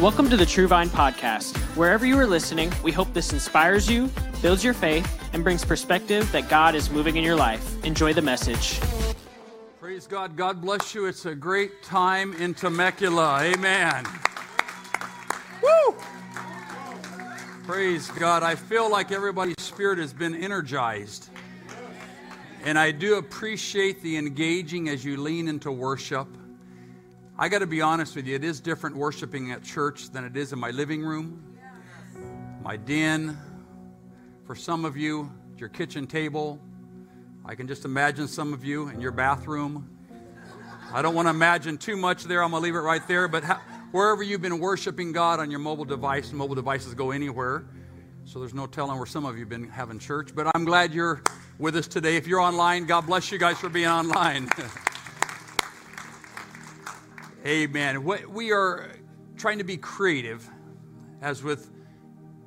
Welcome to the True Vine Podcast. Wherever you are listening, we hope this inspires you, builds your faith, and brings perspective that God is moving in your life. Enjoy the message. Praise God. God bless you. It's a great time in Temecula. Amen. Woo! Praise God. I feel like everybody's spirit has been energized. And I do appreciate the engaging as you lean into worship. I got to be honest with you, it is different worshiping at church than it is in my living room, my den. For some of you, your kitchen table. I can just imagine some of you in your bathroom. I don't want to imagine too much there. I'm going to leave it right there. But wherever you've been worshiping God on your mobile device, mobile devices go anywhere. So there's no telling where some of you have been having church. But I'm glad you're with us today. If you're online, God bless you guys for being online. Amen. We are trying to be creative, as with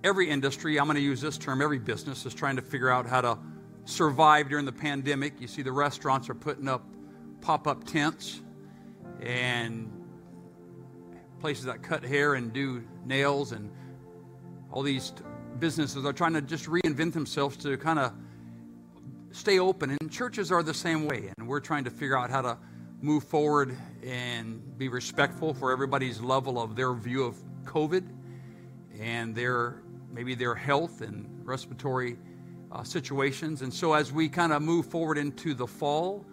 every industry. I'm going to use this term. Every business is trying to figure out how to survive during the pandemic. You see, the restaurants are putting up pop up tents and places that cut hair and do nails, and all these businesses are trying to just reinvent themselves to kind of stay open. And churches are the same way. And we're trying to figure out how to move forward and be respectful for everybody's level of their view of COVID and their maybe their health and respiratory uh, situations. And so, as we kind of move forward into the fall,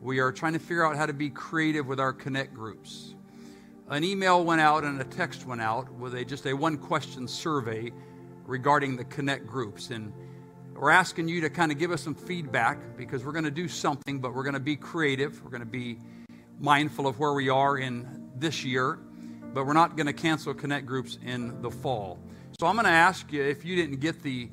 we are trying to figure out how to be creative with our connect groups. An email went out and a text went out with a just a one question survey regarding the connect groups and we're asking you to kind of give us some feedback because we're going to do something, but we're going to be creative. We're going to be mindful of where we are in this year, but we're not going to cancel connect groups in the fall. So I'm going to ask you if you didn't get the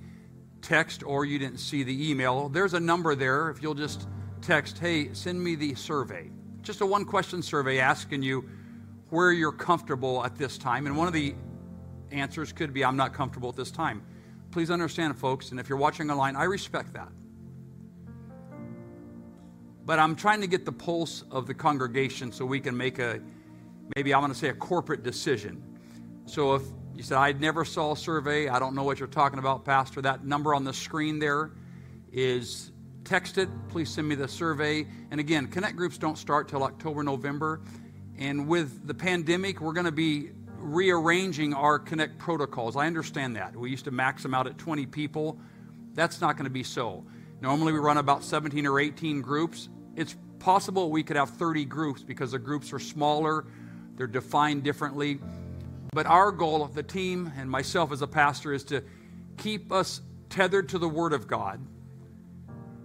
text or you didn't see the email, there's a number there. If you'll just text, hey, send me the survey. Just a one question survey asking you where you're comfortable at this time. And one of the answers could be, I'm not comfortable at this time. Please understand, folks, and if you're watching online, I respect that. But I'm trying to get the pulse of the congregation so we can make a, maybe I'm going to say a corporate decision. So if you said, I never saw a survey, I don't know what you're talking about, Pastor, that number on the screen there is text it. Please send me the survey. And again, connect groups don't start till October, November. And with the pandemic, we're going to be rearranging our Connect protocols. I understand that. We used to max them out at 20 people. That's not going to be so. Normally we run about 17 or 18 groups. It's possible we could have 30 groups because the groups are smaller, they're defined differently. But our goal, of the team and myself as a pastor, is to keep us tethered to the Word of God.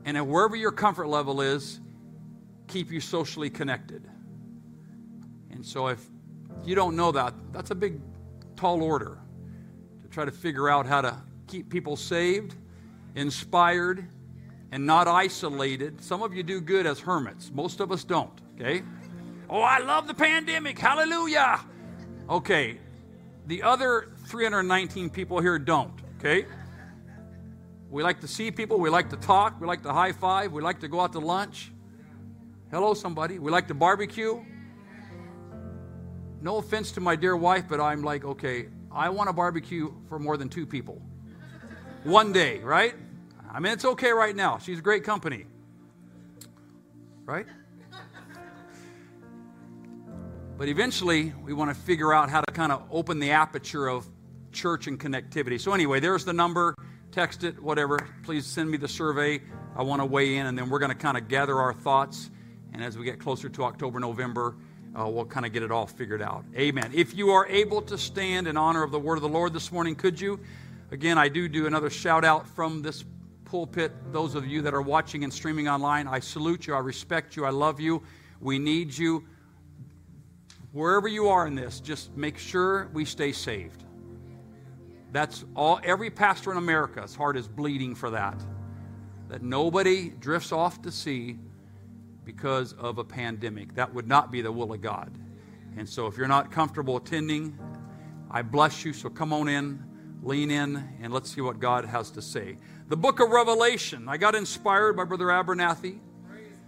And at wherever your comfort level is, keep you socially connected. And so if you don't know that, that's a big, tall order to try to figure out how to keep people saved, inspired, and not isolated. Some of you do good as hermits, most of us don't, okay? Oh, I love the pandemic. Hallelujah. Okay, the other 319 people here don't, okay? We like to see people, we like to talk, we like to high five, we like to go out to lunch. Hello, somebody. We like to barbecue. No offense to my dear wife, but I'm like, okay, I want a barbecue for more than two people. One day, right? I mean, it's okay right now. She's great company. Right? But eventually, we want to figure out how to kind of open the aperture of church and connectivity. So, anyway, there's the number. Text it, whatever. Please send me the survey. I want to weigh in, and then we're going to kind of gather our thoughts. And as we get closer to October, November, uh, we'll kind of get it all figured out. Amen. If you are able to stand in honor of the word of the Lord this morning, could you? Again, I do do another shout out from this pulpit. Those of you that are watching and streaming online, I salute you. I respect you. I love you. We need you. Wherever you are in this, just make sure we stay saved. That's all. Every pastor in America's heart is bleeding for that. That nobody drifts off to sea because of a pandemic. That would not be the will of God. And so if you're not comfortable attending, I bless you. So come on in, lean in, and let's see what God has to say. The book of Revelation. I got inspired by Brother Abernathy.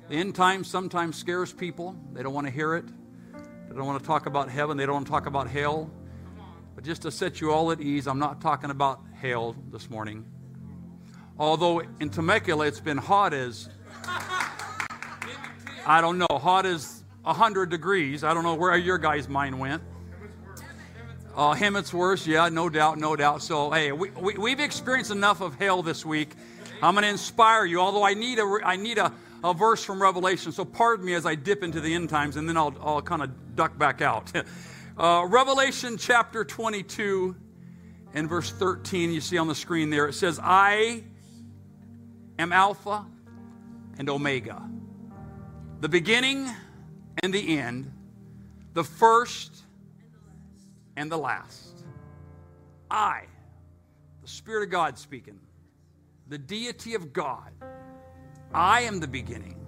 The end times sometimes scares people. They don't want to hear it. They don't want to talk about heaven. They don't want to talk about hell. But just to set you all at ease, I'm not talking about hell this morning. Although in Temecula it's been hot as, I don't know, hot as 100 degrees. I don't know where your guys' mind went. Uh, him, it's worse. yeah, no doubt, no doubt. So, hey, we, we, we've experienced enough of hell this week. I'm going to inspire you, although I need, a, I need a, a verse from Revelation. So, pardon me as I dip into the end times, and then I'll, I'll kind of duck back out. uh, Revelation chapter 22 and verse 13, you see on the screen there, it says, I am Alpha and Omega, the beginning and the end, the first and the last. I, the Spirit of God speaking, the deity of God, I am the beginning,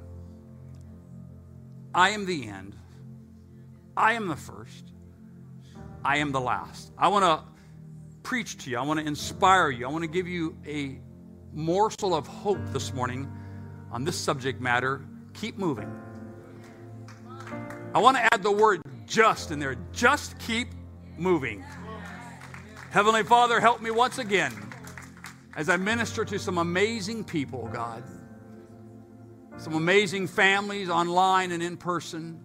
I am the end, I am the first, I am the last. I want to preach to you, I want to inspire you, I want to give you a morsel of hope this morning on this subject matter. Keep moving. I want to add the word just in there. Just keep moving. Heavenly Father, help me once again as I minister to some amazing people, God. Some amazing families online and in person.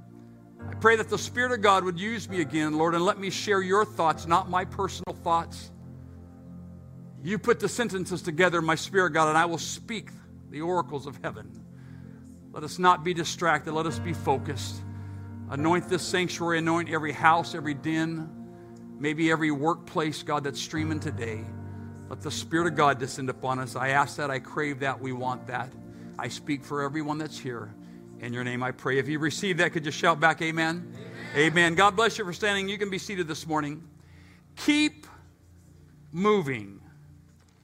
I pray that the Spirit of God would use me again, Lord, and let me share your thoughts, not my personal thoughts. You put the sentences together, my Spirit, God, and I will speak the oracles of heaven. Let us not be distracted. Let us be focused. Anoint this sanctuary, anoint every house, every den, maybe every workplace, God, that's streaming today. Let the Spirit of God descend upon us. I ask that, I crave that, we want that. I speak for everyone that's here. In your name I pray. If you receive that, could you shout back, Amen? Amen. amen. God bless you for standing. You can be seated this morning. Keep moving.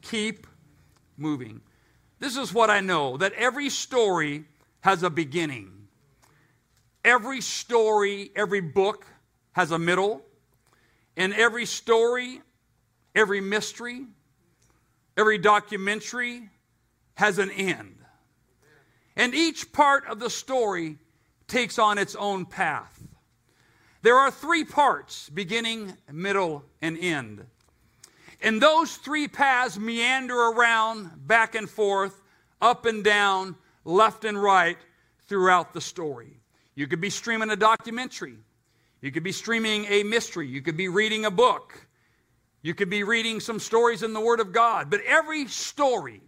Keep moving. This is what I know that every story has a beginning. Every story, every book has a middle, And every story, every mystery, every documentary has an end. And each part of the story takes on its own path. There are three parts beginning, middle, and end. And those three paths meander around back and forth, up and down, left and right throughout the story. You could be streaming a documentary. You could be streaming a mystery. You could be reading a book. You could be reading some stories in the Word of God. But every story,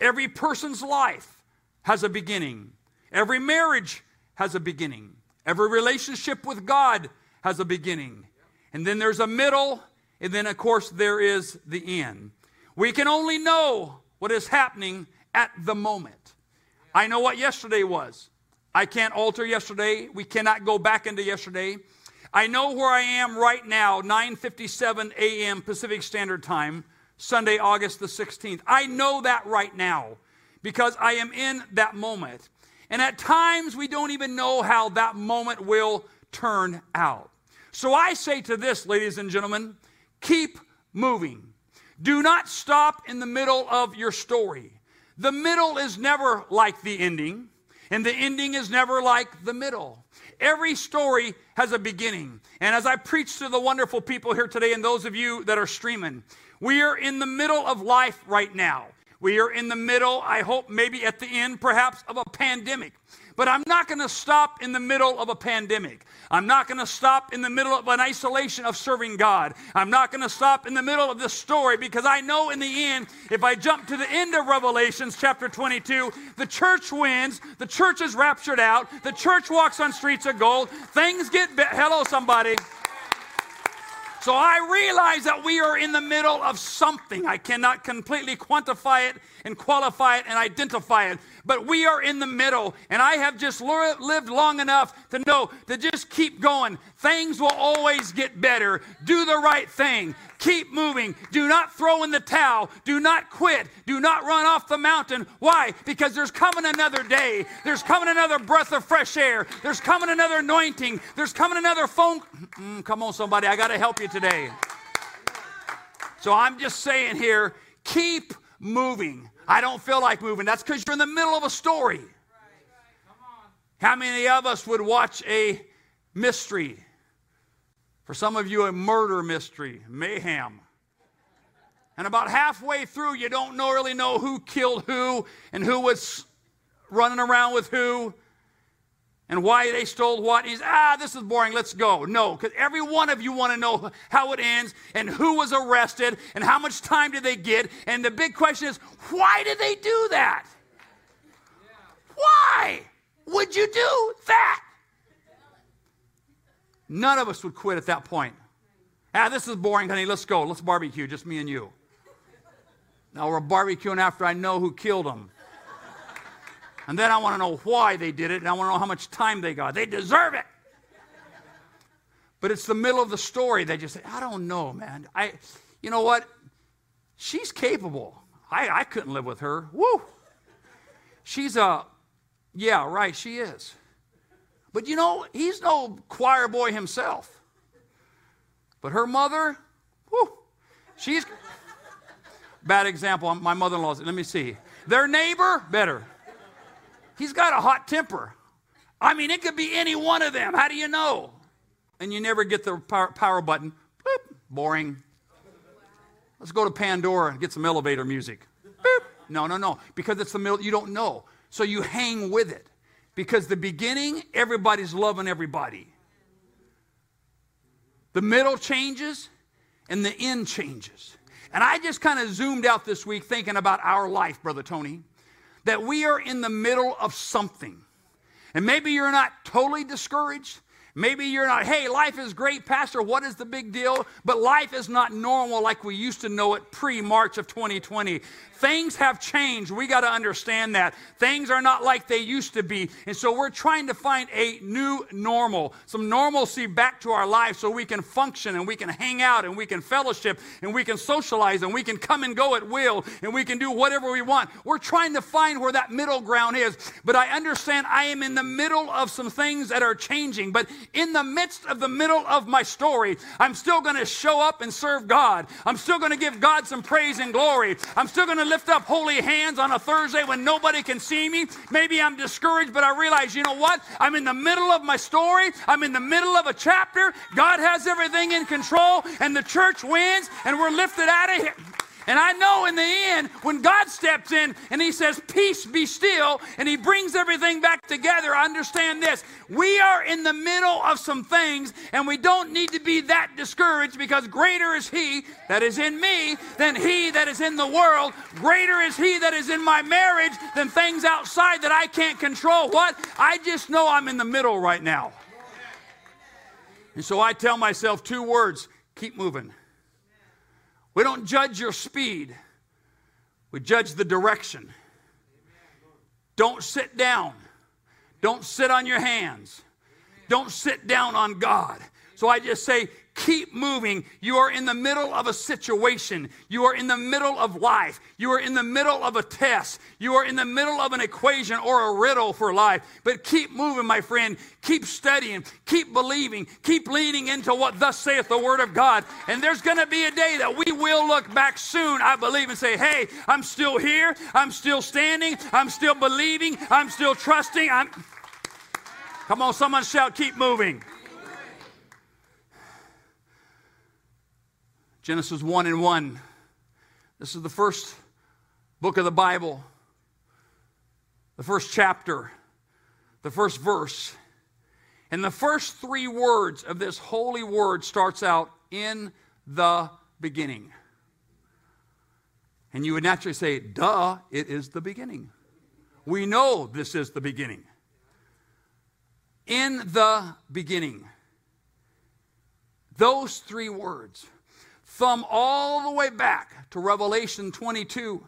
every person's life has a beginning. Every marriage has a beginning. Every relationship with God has a beginning. And then there's a middle, and then, of course, there is the end. We can only know what is happening at the moment. I know what yesterday was. I can't alter yesterday. We cannot go back into yesterday. I know where I am right now, 9:57 a.m. Pacific Standard Time, Sunday, August the 16th. I know that right now because I am in that moment. And at times we don't even know how that moment will turn out. So I say to this, ladies and gentlemen, keep moving. Do not stop in the middle of your story. The middle is never like the ending. And the ending is never like the middle. Every story has a beginning. And as I preach to the wonderful people here today and those of you that are streaming, we are in the middle of life right now. We are in the middle, I hope, maybe at the end, perhaps, of a pandemic. But I'm not going to stop in the middle of a pandemic. I'm not going to stop in the middle of an isolation of serving God. I'm not going to stop in the middle of this story because I know in the end, if I jump to the end of Revelations chapter 22, the church wins, the church is raptured out, the church walks on streets of gold, things get hello somebody. So I realize that we are in the middle of something. I cannot completely quantify it and qualify it and identify it, but we are in the middle. And I have just lived long enough to know to just keep going. Things will always get better. Do the right thing. Keep moving. Do not throw in the towel. Do not quit. Do not run off the mountain. Why? Because there's coming another day. There's coming another breath of fresh air. There's coming another anointing. There's coming another phone. Mm, come on, somebody. I got to help you today. So I'm just saying here keep moving. I don't feel like moving. That's because you're in the middle of a story. How many of us would watch a mystery For some of you, a murder mystery, mayhem. And about halfway through, you don't know, really know who killed who and who was running around with who and why they stole what. He's, ah, this is boring, let's go. No, because every one of you want to know how it ends and who was arrested and how much time did they get. And the big question is, why did they do that? Why would you do that? None of us would quit at that point. Ah, this is boring, honey. Let's go. Let's barbecue, just me and you. Now we're barbecuing after I know who killed them. And then I want to know why they did it, and I want to know how much time they got. They deserve it. But it's the middle of the story. They just say, I don't know, man. I, you know what? She's capable. I, I couldn't live with her. Woo! She's a, yeah, right, she is. But you know, he's no choir boy himself. But her mother, whoo, she's, bad example. My mother in law's, let me see. Their neighbor, better. He's got a hot temper. I mean, it could be any one of them. How do you know? And you never get the power, power button. Boop, boring. Let's go to Pandora and get some elevator music. Boop. No, no, no. Because it's the middle, you don't know. So you hang with it. Because the beginning, everybody's loving everybody. The middle changes and the end changes. And I just kind of zoomed out this week thinking about our life, Brother Tony that we are in the middle of something. And maybe you're not totally discouraged. Maybe you're not, hey, life is great, Pastor. What is the big deal? But life is not normal like we used to know it pre March of 2020. Things have changed. We got to understand that. Things are not like they used to be. And so we're trying to find a new normal, some normalcy back to our lives so we can function and we can hang out and we can fellowship and we can socialize and we can come and go at will and we can do whatever we want. We're trying to find where that middle ground is. But I understand I am in the middle of some things that are changing. But in the midst of the middle of my story, I'm still going to show up and serve God. I'm still going to give God some praise and glory. I'm still going to lift up holy hands on a Thursday when nobody can see me. Maybe I'm discouraged, but I realize, you know what? I'm in the middle of my story. I'm in the middle of a chapter. God has everything in control, and the church wins, and we're lifted out of here. And I know in the end, when God steps in and He says, Peace be still, and He brings everything back together, I understand this. We are in the middle of some things, and we don't need to be that discouraged because greater is He that is in me than He that is in the world. Greater is He that is in my marriage than things outside that I can't control. What? I just know I'm in the middle right now. And so I tell myself two words keep moving. We don't judge your speed, we judge the direction. Don't sit down. Don't sit on your hands. Don't sit down on God. So I just say, Keep moving. You are in the middle of a situation. You are in the middle of life. You are in the middle of a test. You are in the middle of an equation or a riddle for life. But keep moving, my friend. Keep studying. Keep believing. Keep leaning into what thus saith the Word of God. And there's going to be a day that we will look back soon, I believe, and say, hey, I'm still here. I'm still standing. I'm still believing. I'm still trusting. I'm. Come on, someone shout, keep moving. Genesis 1 and 1. This is the first book of the Bible, the first chapter, the first verse. And the first three words of this holy word starts out in the beginning. And you would naturally say, duh, it is the beginning. We know this is the beginning. In the beginning. Those three words thumb all the way back to Revelation 22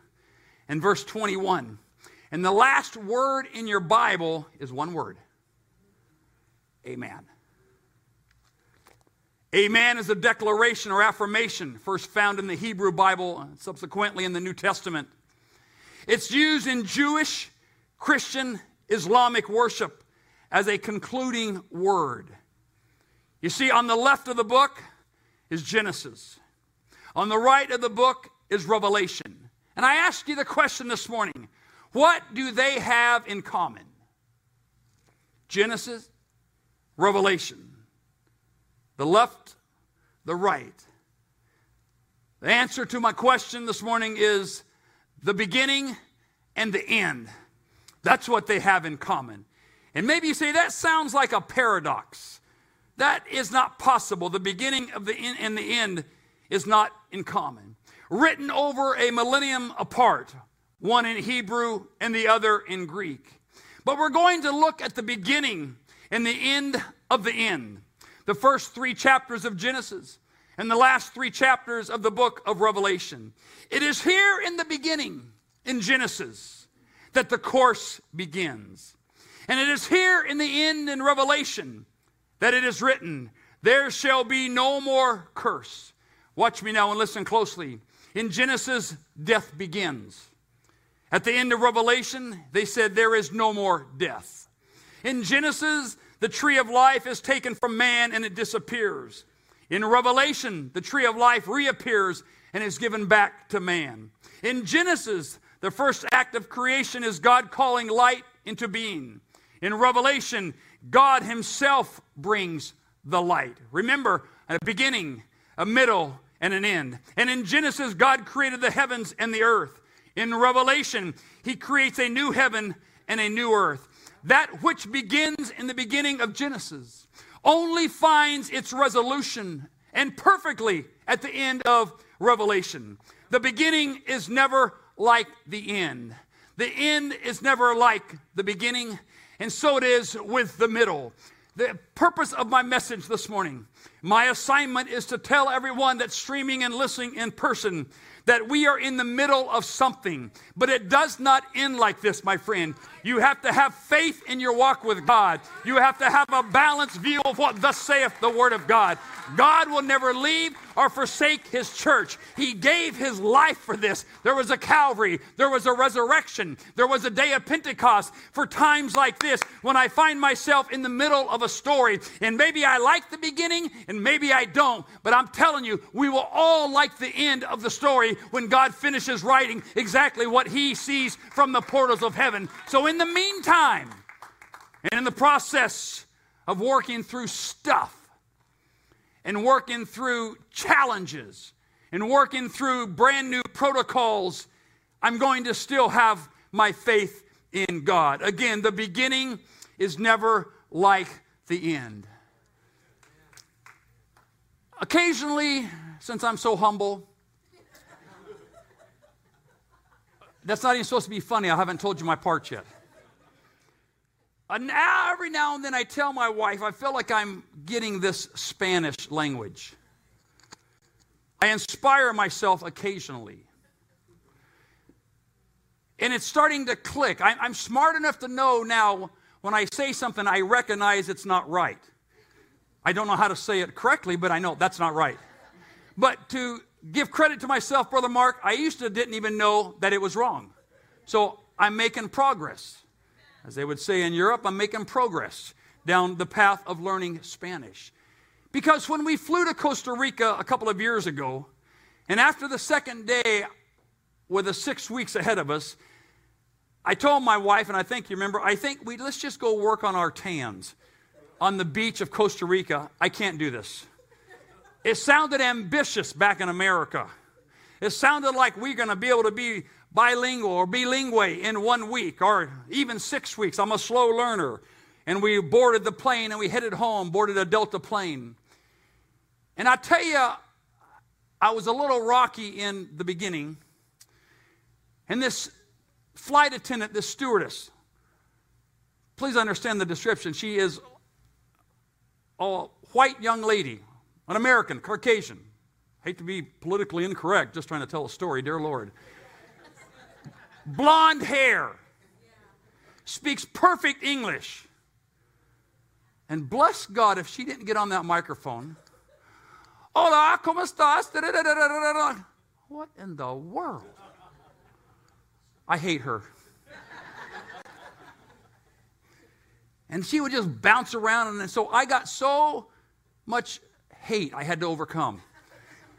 and verse 21. And the last word in your Bible is one word Amen. Amen is a declaration or affirmation, first found in the Hebrew Bible, subsequently in the New Testament. It's used in Jewish, Christian, Islamic worship as a concluding word. You see, on the left of the book is Genesis. On the right of the book is Revelation. And I ask you the question this morning what do they have in common? Genesis, Revelation. The left the right? The answer to my question this morning is the beginning and the end. That's what they have in common. And maybe you say, that sounds like a paradox. That is not possible. The beginning of the end and the end is not in common. Written over a millennium apart, one in Hebrew and the other in Greek. But we're going to look at the beginning and the end of the end. The first three chapters of Genesis and the last three chapters of the book of Revelation. It is here in the beginning, in Genesis, that the course begins. And it is here in the end in Revelation that it is written, There shall be no more curse. Watch me now and listen closely. In Genesis, death begins. At the end of Revelation, they said, There is no more death. In Genesis, the tree of life is taken from man and it disappears. In Revelation, the tree of life reappears and is given back to man. In Genesis, the first act of creation is God calling light into being. In Revelation, God Himself brings the light. Remember, a beginning, a middle, and an end. And in Genesis, God created the heavens and the earth. In Revelation, He creates a new heaven and a new earth. That which begins in the beginning of Genesis only finds its resolution and perfectly at the end of Revelation. The beginning is never like the end. The end is never like the beginning, and so it is with the middle. The purpose of my message this morning, my assignment is to tell everyone that's streaming and listening in person that we are in the middle of something. But it does not end like this, my friend. You have to have faith in your walk with God. You have to have a balanced view of what thus saith the Word of God. God will never leave or forsake His church. He gave His life for this. There was a Calvary, there was a resurrection, there was a day of Pentecost for times like this when I find myself in the middle of a story. And maybe I like the beginning and maybe I don't, but I'm telling you, we will all like the end of the story when God finishes writing exactly what He sees from the portals of heaven. So, in the meantime, and in the process of working through stuff and working through challenges and working through brand new protocols, I'm going to still have my faith in God. Again, the beginning is never like the end. Occasionally, since I'm so humble, that's not even supposed to be funny. I haven't told you my part yet. And now, every now and then, I tell my wife, I feel like I'm getting this Spanish language. I inspire myself occasionally. And it's starting to click. I'm smart enough to know now when I say something, I recognize it's not right. I don't know how to say it correctly, but I know that's not right. But to give credit to myself, Brother Mark, I used to didn't even know that it was wrong. So I'm making progress. As they would say in Europe, I'm making progress down the path of learning Spanish. Because when we flew to Costa Rica a couple of years ago, and after the second day, with the six weeks ahead of us, I told my wife, and I think you remember, I think we let's just go work on our tans on the beach of Costa Rica. I can't do this. It sounded ambitious back in America. It sounded like we're going to be able to be bilingual or bilingue in one week or even six weeks. I'm a slow learner. And we boarded the plane and we headed home, boarded a Delta plane. And I tell you, I was a little rocky in the beginning. And this flight attendant, this stewardess, please understand the description. She is a white young lady, an American, Caucasian. Hate to be politically incorrect, just trying to tell a story, dear Lord blonde hair, speaks perfect English. And bless God if she didn't get on that microphone. Hola, ¿cómo estás? What in the world? I hate her. and she would just bounce around. And so I got so much hate I had to overcome.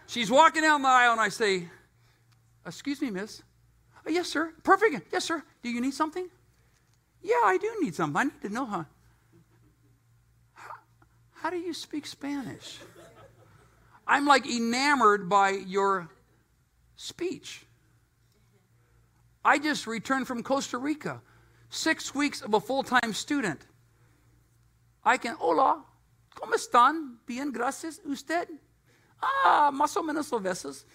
She's walking down the aisle, and I say, Excuse me, miss. Oh, yes, sir. Perfect. Yes, sir. Do you need something? Yeah, I do need something. I need to know how. How, how do you speak Spanish? I'm like enamored by your speech. I just returned from Costa Rica, six weeks of a full time student. I can, hola, ¿cómo están? Bien, gracias. ¿Usted? Ah, más o menos a veces.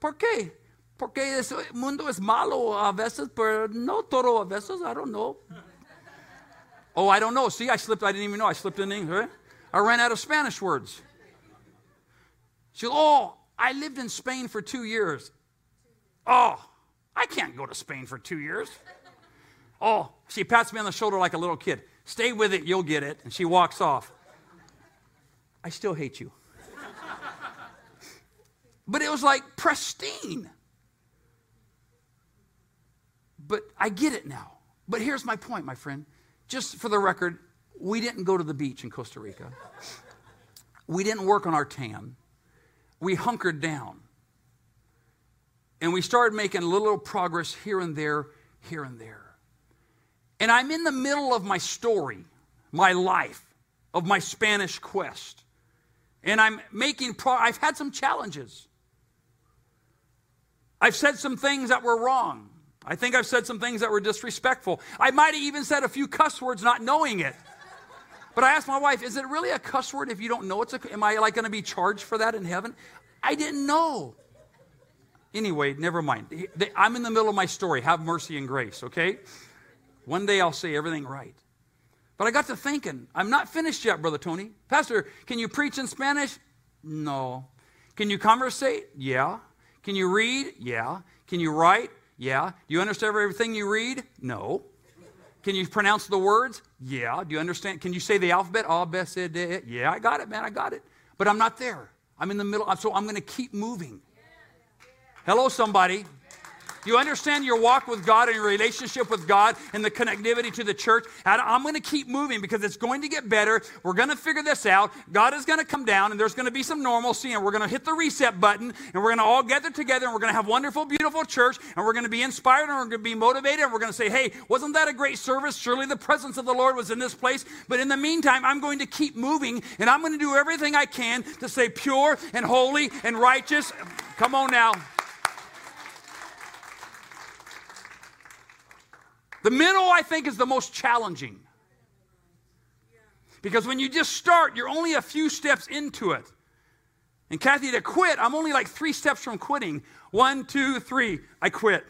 ¿Por qué? Porque el mundo es malo a veces, pero no todo a veces. I don't know. Oh, I don't know. See, I slipped. I didn't even know. I slipped in English. I ran out of Spanish words. She goes, Oh, I lived in Spain for two years. Oh, I can't go to Spain for two years. Oh, she pats me on the shoulder like a little kid. Stay with it, you'll get it. And she walks off. I still hate you. but it was like pristine. But I get it now. But here's my point, my friend. Just for the record, we didn't go to the beach in Costa Rica. We didn't work on our tan. We hunkered down. And we started making a little progress here and there, here and there. And I'm in the middle of my story, my life, of my Spanish quest. And I'm making pro I've had some challenges. I've said some things that were wrong. I think I've said some things that were disrespectful. I might have even said a few cuss words not knowing it. But I asked my wife, is it really a cuss word if you don't know it's a am I like going to be charged for that in heaven? I didn't know. Anyway, never mind. I'm in the middle of my story. Have mercy and grace, okay? One day I'll say everything right. But I got to thinking, I'm not finished yet, Brother Tony. Pastor, can you preach in Spanish? No. Can you conversate? Yeah. Can you read? Yeah. Can you write? Yeah. Do you understand everything you read? No. Can you pronounce the words? Yeah. Do you understand? Can you say the alphabet? Yeah, I got it, man. I got it. But I'm not there. I'm in the middle. So I'm going to keep moving. Hello, somebody. You understand your walk with God and your relationship with God and the connectivity to the church? I'm going to keep moving because it's going to get better. We're going to figure this out. God is going to come down and there's going to be some normalcy and we're going to hit the reset button and we're going to all gather together and we're going to have wonderful, beautiful church and we're going to be inspired and we're going to be motivated and we're going to say, hey, wasn't that a great service? Surely the presence of the Lord was in this place. But in the meantime, I'm going to keep moving and I'm going to do everything I can to stay pure and holy and righteous. Come on now. The middle, I think, is the most challenging. Because when you just start, you're only a few steps into it. And Kathy, to quit, I'm only like three steps from quitting. One, two, three, I quit.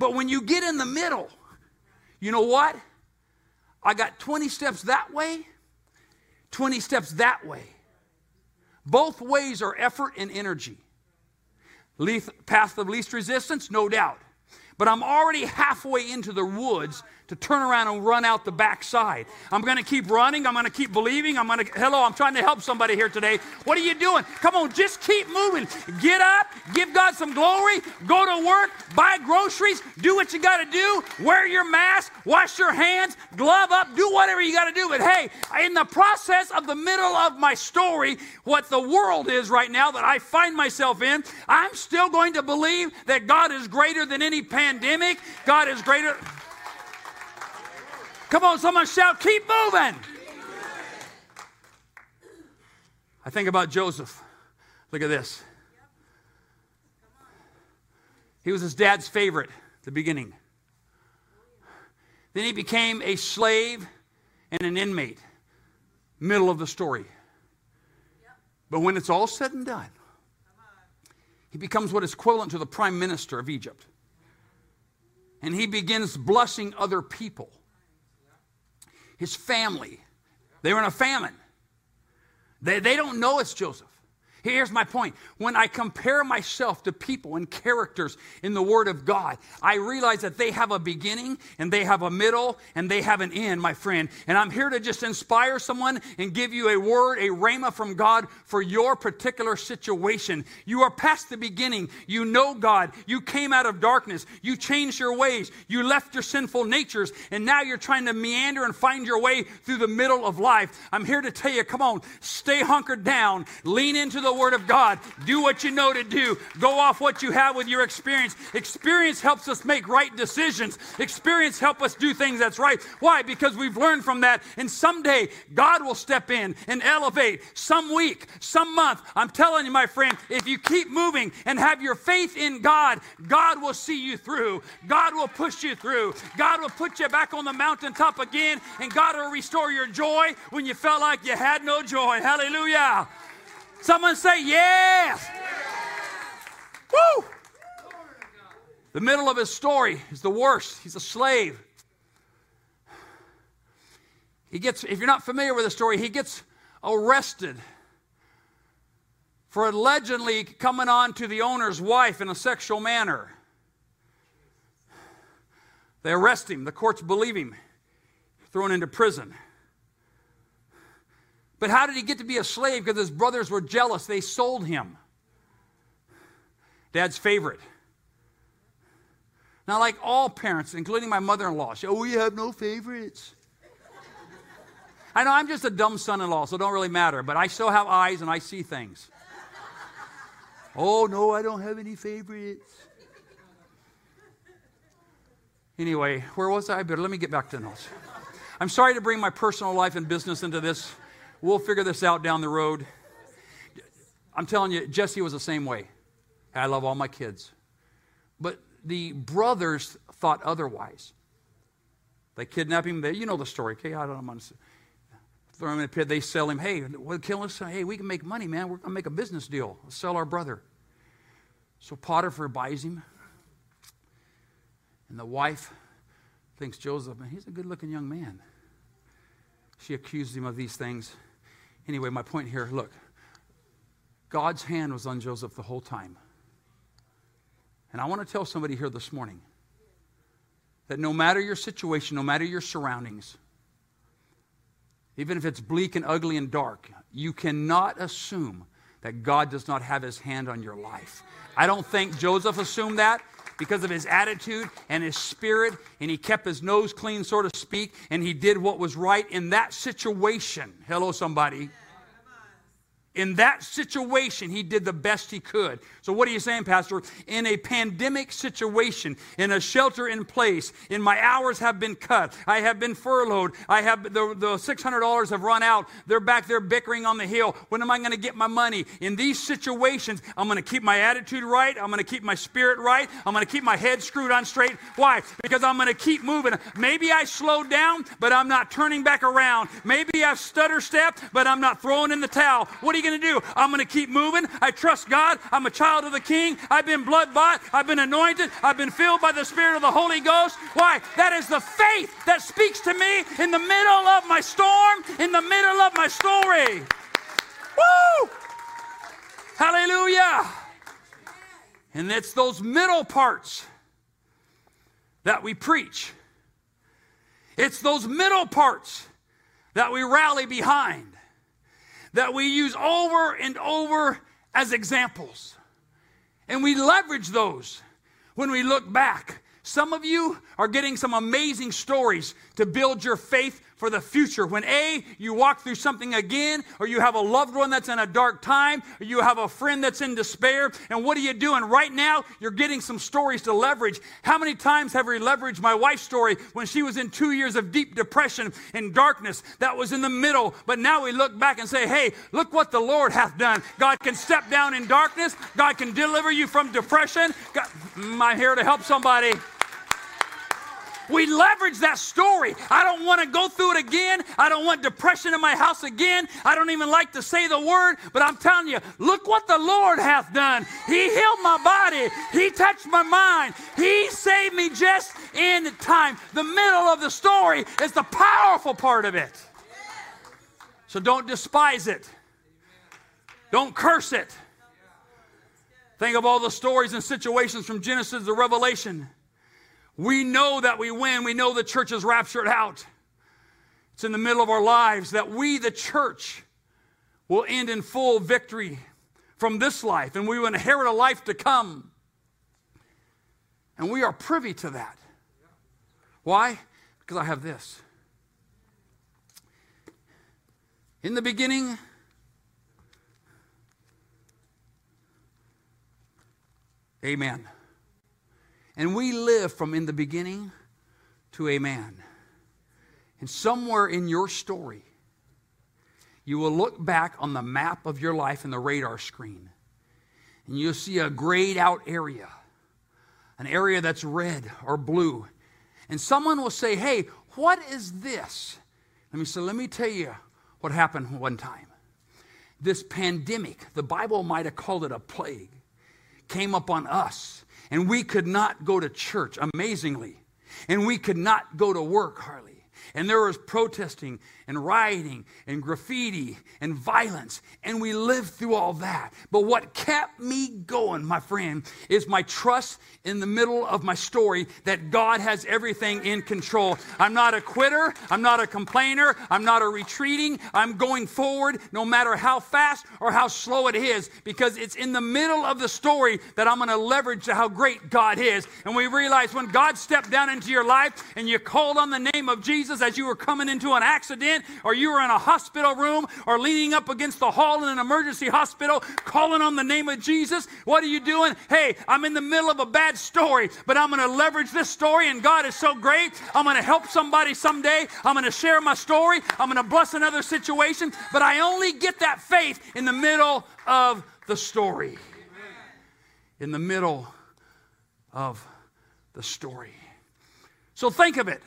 But when you get in the middle, you know what? I got 20 steps that way, 20 steps that way. Both ways are effort and energy. path of least resistance, no doubt but I'm already halfway into the woods to turn around and run out the backside. I'm going to keep running. I'm going to keep believing. I'm going to, hello, I'm trying to help somebody here today. What are you doing? Come on, just keep moving. Get up, give God some glory, go to work, buy groceries, do what you got to do, wear your mask, wash your hands, glove up, do whatever you got to do. But hey, in the process of the middle of my story, what the world is right now that I find myself in, I'm still going to believe that God is greater than any pandemic. God is greater. Come on, someone shout, keep moving. I think about Joseph. Look at this. He was his dad's favorite at the beginning. Then he became a slave and an inmate. Middle of the story. But when it's all said and done, he becomes what is equivalent to the prime minister of Egypt. And he begins blessing other people his family. They were in a famine. They, they don't know it's Joseph. Here's my point. When I compare myself to people and characters in the Word of God, I realize that they have a beginning and they have a middle and they have an end, my friend. And I'm here to just inspire someone and give you a word, a rhema from God for your particular situation. You are past the beginning. You know God. You came out of darkness. You changed your ways. You left your sinful natures. And now you're trying to meander and find your way through the middle of life. I'm here to tell you, come on, stay hunkered down, lean into the the Word of God. Do what you know to do. Go off what you have with your experience. Experience helps us make right decisions. Experience help us do things that's right. Why? Because we've learned from that. And someday God will step in and elevate some week, some month. I'm telling you, my friend, if you keep moving and have your faith in God, God will see you through. God will push you through. God will put you back on the mountaintop again, and God will restore your joy when you felt like you had no joy. Hallelujah. Someone say, Yes. Woo! The middle of his story is the worst. He's a slave. He gets, if you're not familiar with the story, he gets arrested for allegedly coming on to the owner's wife in a sexual manner. They arrest him. The courts believe him. Thrown into prison. But how did he get to be a slave? Because his brothers were jealous. They sold him. Dad's favorite. Now, like all parents, including my mother in law, she, oh, we have no favorites. I know I'm just a dumb son in law, so it don't really matter, but I still have eyes and I see things. oh, no, I don't have any favorites. Anyway, where was I? Better let me get back to the notes. I'm sorry to bring my personal life and business into this. We'll figure this out down the road. I'm telling you, Jesse was the same way. I love all my kids. But the brothers thought otherwise. They kidnap him. They, you know the story, okay? I don't know. Throw him in a pit. They sell him. Hey, we'll kill us. Hey, we can make money, man. We're going to make a business deal. Sell our brother. So Potiphar buys him. And the wife thinks Joseph, man, he's a good looking young man. She accused him of these things. Anyway, my point here look, God's hand was on Joseph the whole time. And I want to tell somebody here this morning that no matter your situation, no matter your surroundings, even if it's bleak and ugly and dark, you cannot assume that God does not have his hand on your life. I don't think Joseph assumed that because of his attitude and his spirit, and he kept his nose clean, so to speak, and he did what was right in that situation. Hello, somebody in that situation, he did the best he could. So, what are you saying, Pastor? In a pandemic situation, in a shelter in place, in my hours have been cut, I have been furloughed, I have the, the $600 have run out, they're back there bickering on the hill. When am I going to get my money? In these situations, I'm going to keep my attitude right, I'm going to keep my spirit right, I'm going to keep my head screwed on straight. Why? Because I'm going to keep moving. Maybe I slowed down, but I'm not turning back around. Maybe I've stutter stepped, but I'm not throwing in the towel. What are you going to do? I'm going to keep moving. I trust God. I'm a child of the King. I've been blood bought. I've been anointed. I've been filled by the Spirit of the Holy Ghost. Why? That is the faith that speaks to me in the middle of my storm, in the middle of my story. Woo! Hallelujah. And it's those middle parts that we preach. It's those middle parts that we rally behind that we use over and over as examples. And we leverage those when we look back. Some of you are getting some amazing stories to build your faith for the future. When A, you walk through something again, or you have a loved one that's in a dark time, or you have a friend that's in despair, and what are you doing? Right now, you're getting some stories to leverage. How many times have we leveraged my wife's story when she was in two years of deep depression and darkness? That was in the middle, but now we look back and say, hey, look what the Lord hath done. God can step down in darkness, God can deliver you from depression. God, I'm here to help somebody. We leverage that story. I don't want to go through it again. I don't want depression in my house again. I don't even like to say the word, but I'm telling you, look what the Lord hath done. He healed my body, He touched my mind, He saved me just in time. The middle of the story is the powerful part of it. So don't despise it, don't curse it. Think of all the stories and situations from Genesis to Revelation we know that we win. We know the church is raptured out. It's in the middle of our lives that we, the church, will end in full victory from this life and we will inherit a life to come. And we are privy to that. Why? Because I have this. In the beginning, Amen. And we live from in the beginning to amen. And somewhere in your story, you will look back on the map of your life in the radar screen, and you'll see a grayed out area, an area that's red or blue. And someone will say, Hey, what is this? Let me say, let me tell you what happened one time. This pandemic, the Bible might have called it a plague, came upon us, and we could not go to church, amazingly, and we could not go to work hardly. And there was protesting and rioting and graffiti and violence. And we lived through all that. But what kept me going, my friend, is my trust in the middle of my story that God has everything in control. I'm not a quitter. I'm not a complainer. I'm not a retreating. I'm going forward no matter how fast or how slow it is because it's in the middle of the story that I'm going to leverage how great God is. And we realize when God stepped down into your life and you called on the name of Jesus as you were coming into an accident or you were in a hospital room or leaning up against the hall in an emergency hospital calling on the name of Jesus, what are you doing? Hey, I'm in the middle of a bad story, but I'm going to leverage this story, and God is so great. I'm going to help somebody someday. I'm going to share my story. I'm going to bless another situation, but I only get that faith in the middle of the story. In the middle of the story. So think of it.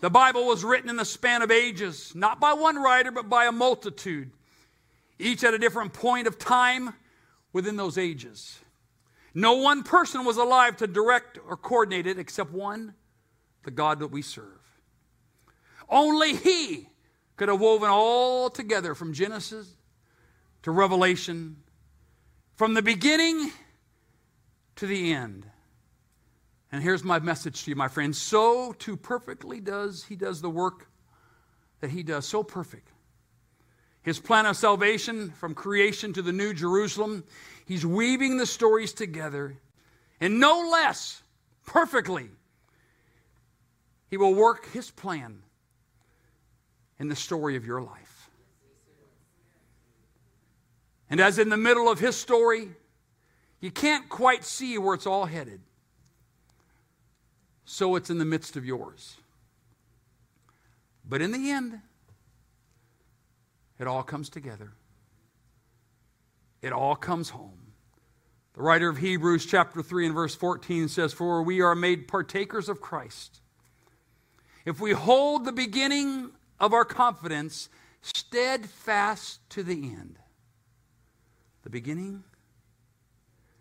The Bible was written in the span of ages, not by one writer, but by a multitude, each at a different point of time within those ages. No one person was alive to direct or coordinate it except one, the God that we serve. Only He could have woven all together from Genesis to Revelation, from the beginning to the end. And here's my message to you, my friends. So too perfectly does he does the work that he does, so perfect. His plan of salvation from creation to the new Jerusalem, he's weaving the stories together. And no less perfectly, he will work his plan in the story of your life. And as in the middle of his story, you can't quite see where it's all headed so it's in the midst of yours. But in the end, it all comes together. It all comes home. The writer of Hebrews, chapter 3, and verse 14 says, For we are made partakers of Christ. If we hold the beginning of our confidence steadfast to the end. The beginning,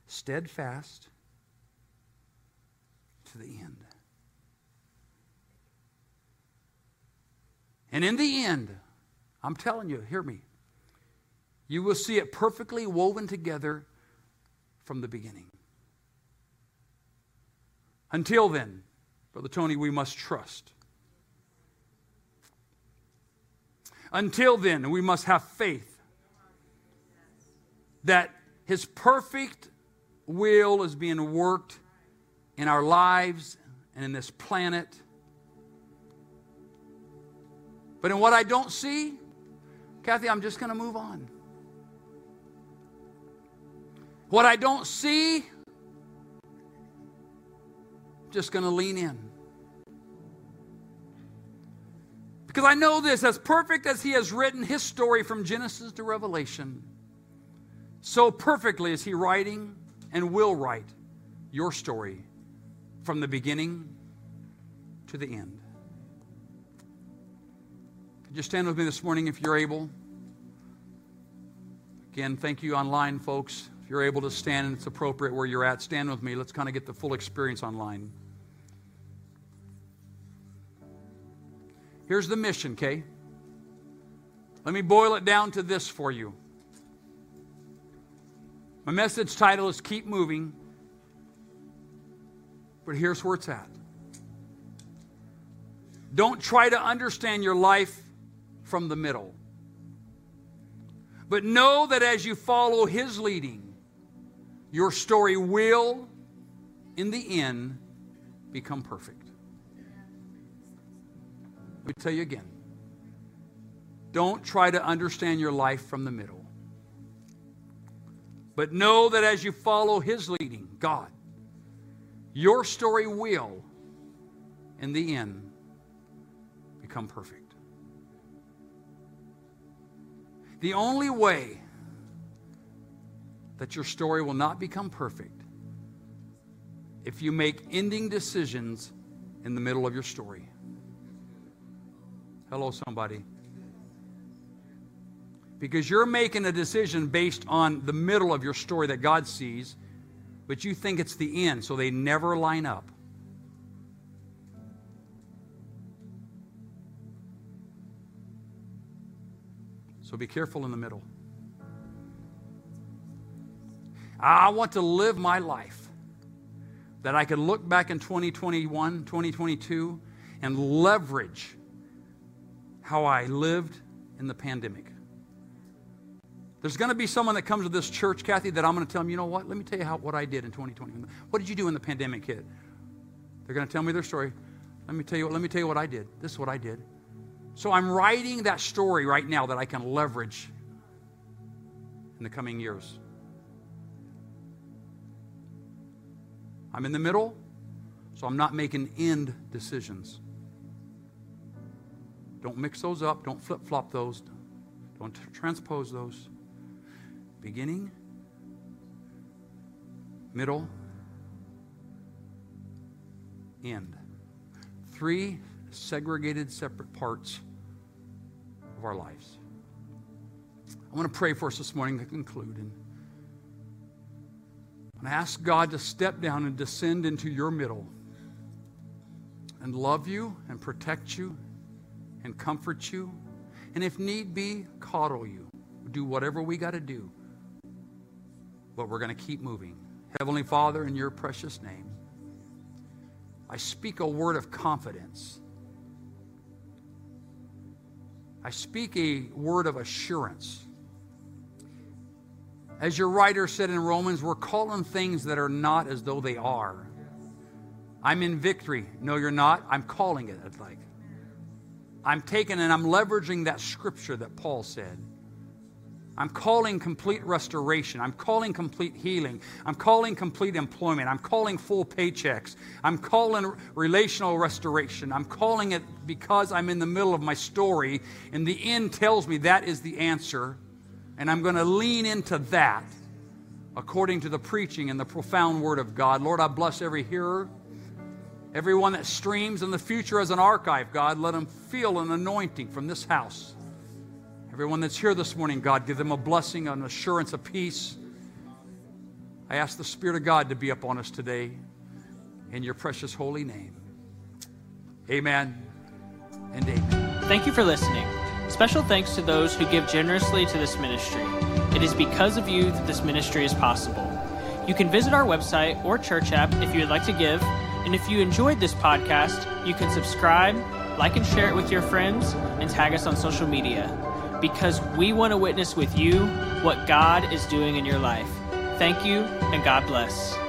steadfast to the end. And in the end, I'm telling you, hear me, you will see it perfectly woven together from the beginning. Until then, Brother Tony, we must trust. Until then, we must have faith that His perfect will is being worked in our lives and in this planet but in what I don't see, Kathy, I'm just going to move on. What I don't see, I'm just going to lean in. Because I know this, as perfect as He has written His story from Genesis to Revelation, so perfectly is He writing and will write your story from the beginning to the end. Just stand with me this morning if you're able. Again, thank you online, folks. If you're able to stand and it's appropriate where you're at, stand with me. Let's kind of get the full experience online. Here's the mission, okay? Let me boil it down to this for you. My message title is Keep Moving, but here's where it's at. Don't try to understand your life from the middle. But know that as you follow His leading, your story will, in the end, become perfect. Let me tell you again. Don't try to understand your life from the middle. But know that as you follow His leading, God, your story will, in the end, become perfect. The only way that your story will not become perfect if you make ending decisions in the middle of your story. Hello, somebody. Because you're making a decision based on the middle of your story that God sees, but you think it's the end, so they never line up. So be careful in the middle. I want to live my life that I can look back in 2021, 2022, and leverage how I lived in the pandemic. There's going to be someone that comes to this church, Kathy, that I'm going to tell them, you know what? Let me tell you how, what I did in 2020. What did you do when the pandemic hit? They're going to tell me their story. Let me tell you. Let me tell you what I did. This is what I did. So I'm writing that story right now that I can leverage in the coming years. I'm in the middle, so I'm not making end decisions. Don't mix those up. Don't flip flop those. Don't transpose those beginning, middle, end. Three segregated, separate parts of our lives. I want to pray for us this morning to conclude. And I ask God to step down and descend into your middle and love you and protect you and comfort you. And if need be, coddle you. Do whatever we got to do but we're going to keep moving. Heavenly Father, in your precious name, I speak a word of confidence. I speak a word of assurance. As your writer said in Romans, we're calling things that are not as though they are. I'm in victory. No, you're not. I'm calling it like. I'm taking and I'm leveraging that scripture that Paul said. I'm calling complete restoration. I'm calling complete healing. I'm calling complete employment. I'm calling full paychecks. I'm calling relational restoration. I'm calling it because I'm in the middle of my story, and the end tells me that is the answer. And I'm going to lean into that according to the preaching and the profound word of God. Lord, I bless every hearer, everyone that streams in the future as an archive, God. Let them feel an anointing from this house. Everyone that's here this morning, God, give them a blessing, an assurance of peace. I ask the Spirit of God to be upon us today in your precious holy name. Amen and amen. Thank you for listening. Special thanks to those who give generously to this ministry. It is because of you that this ministry is possible. You can visit our website or church app if you would like to give. And if you enjoyed this podcast, you can subscribe, like and share it with your friends, and tag us on social media because we want to witness with you what God is doing in your life. Thank you, and God bless.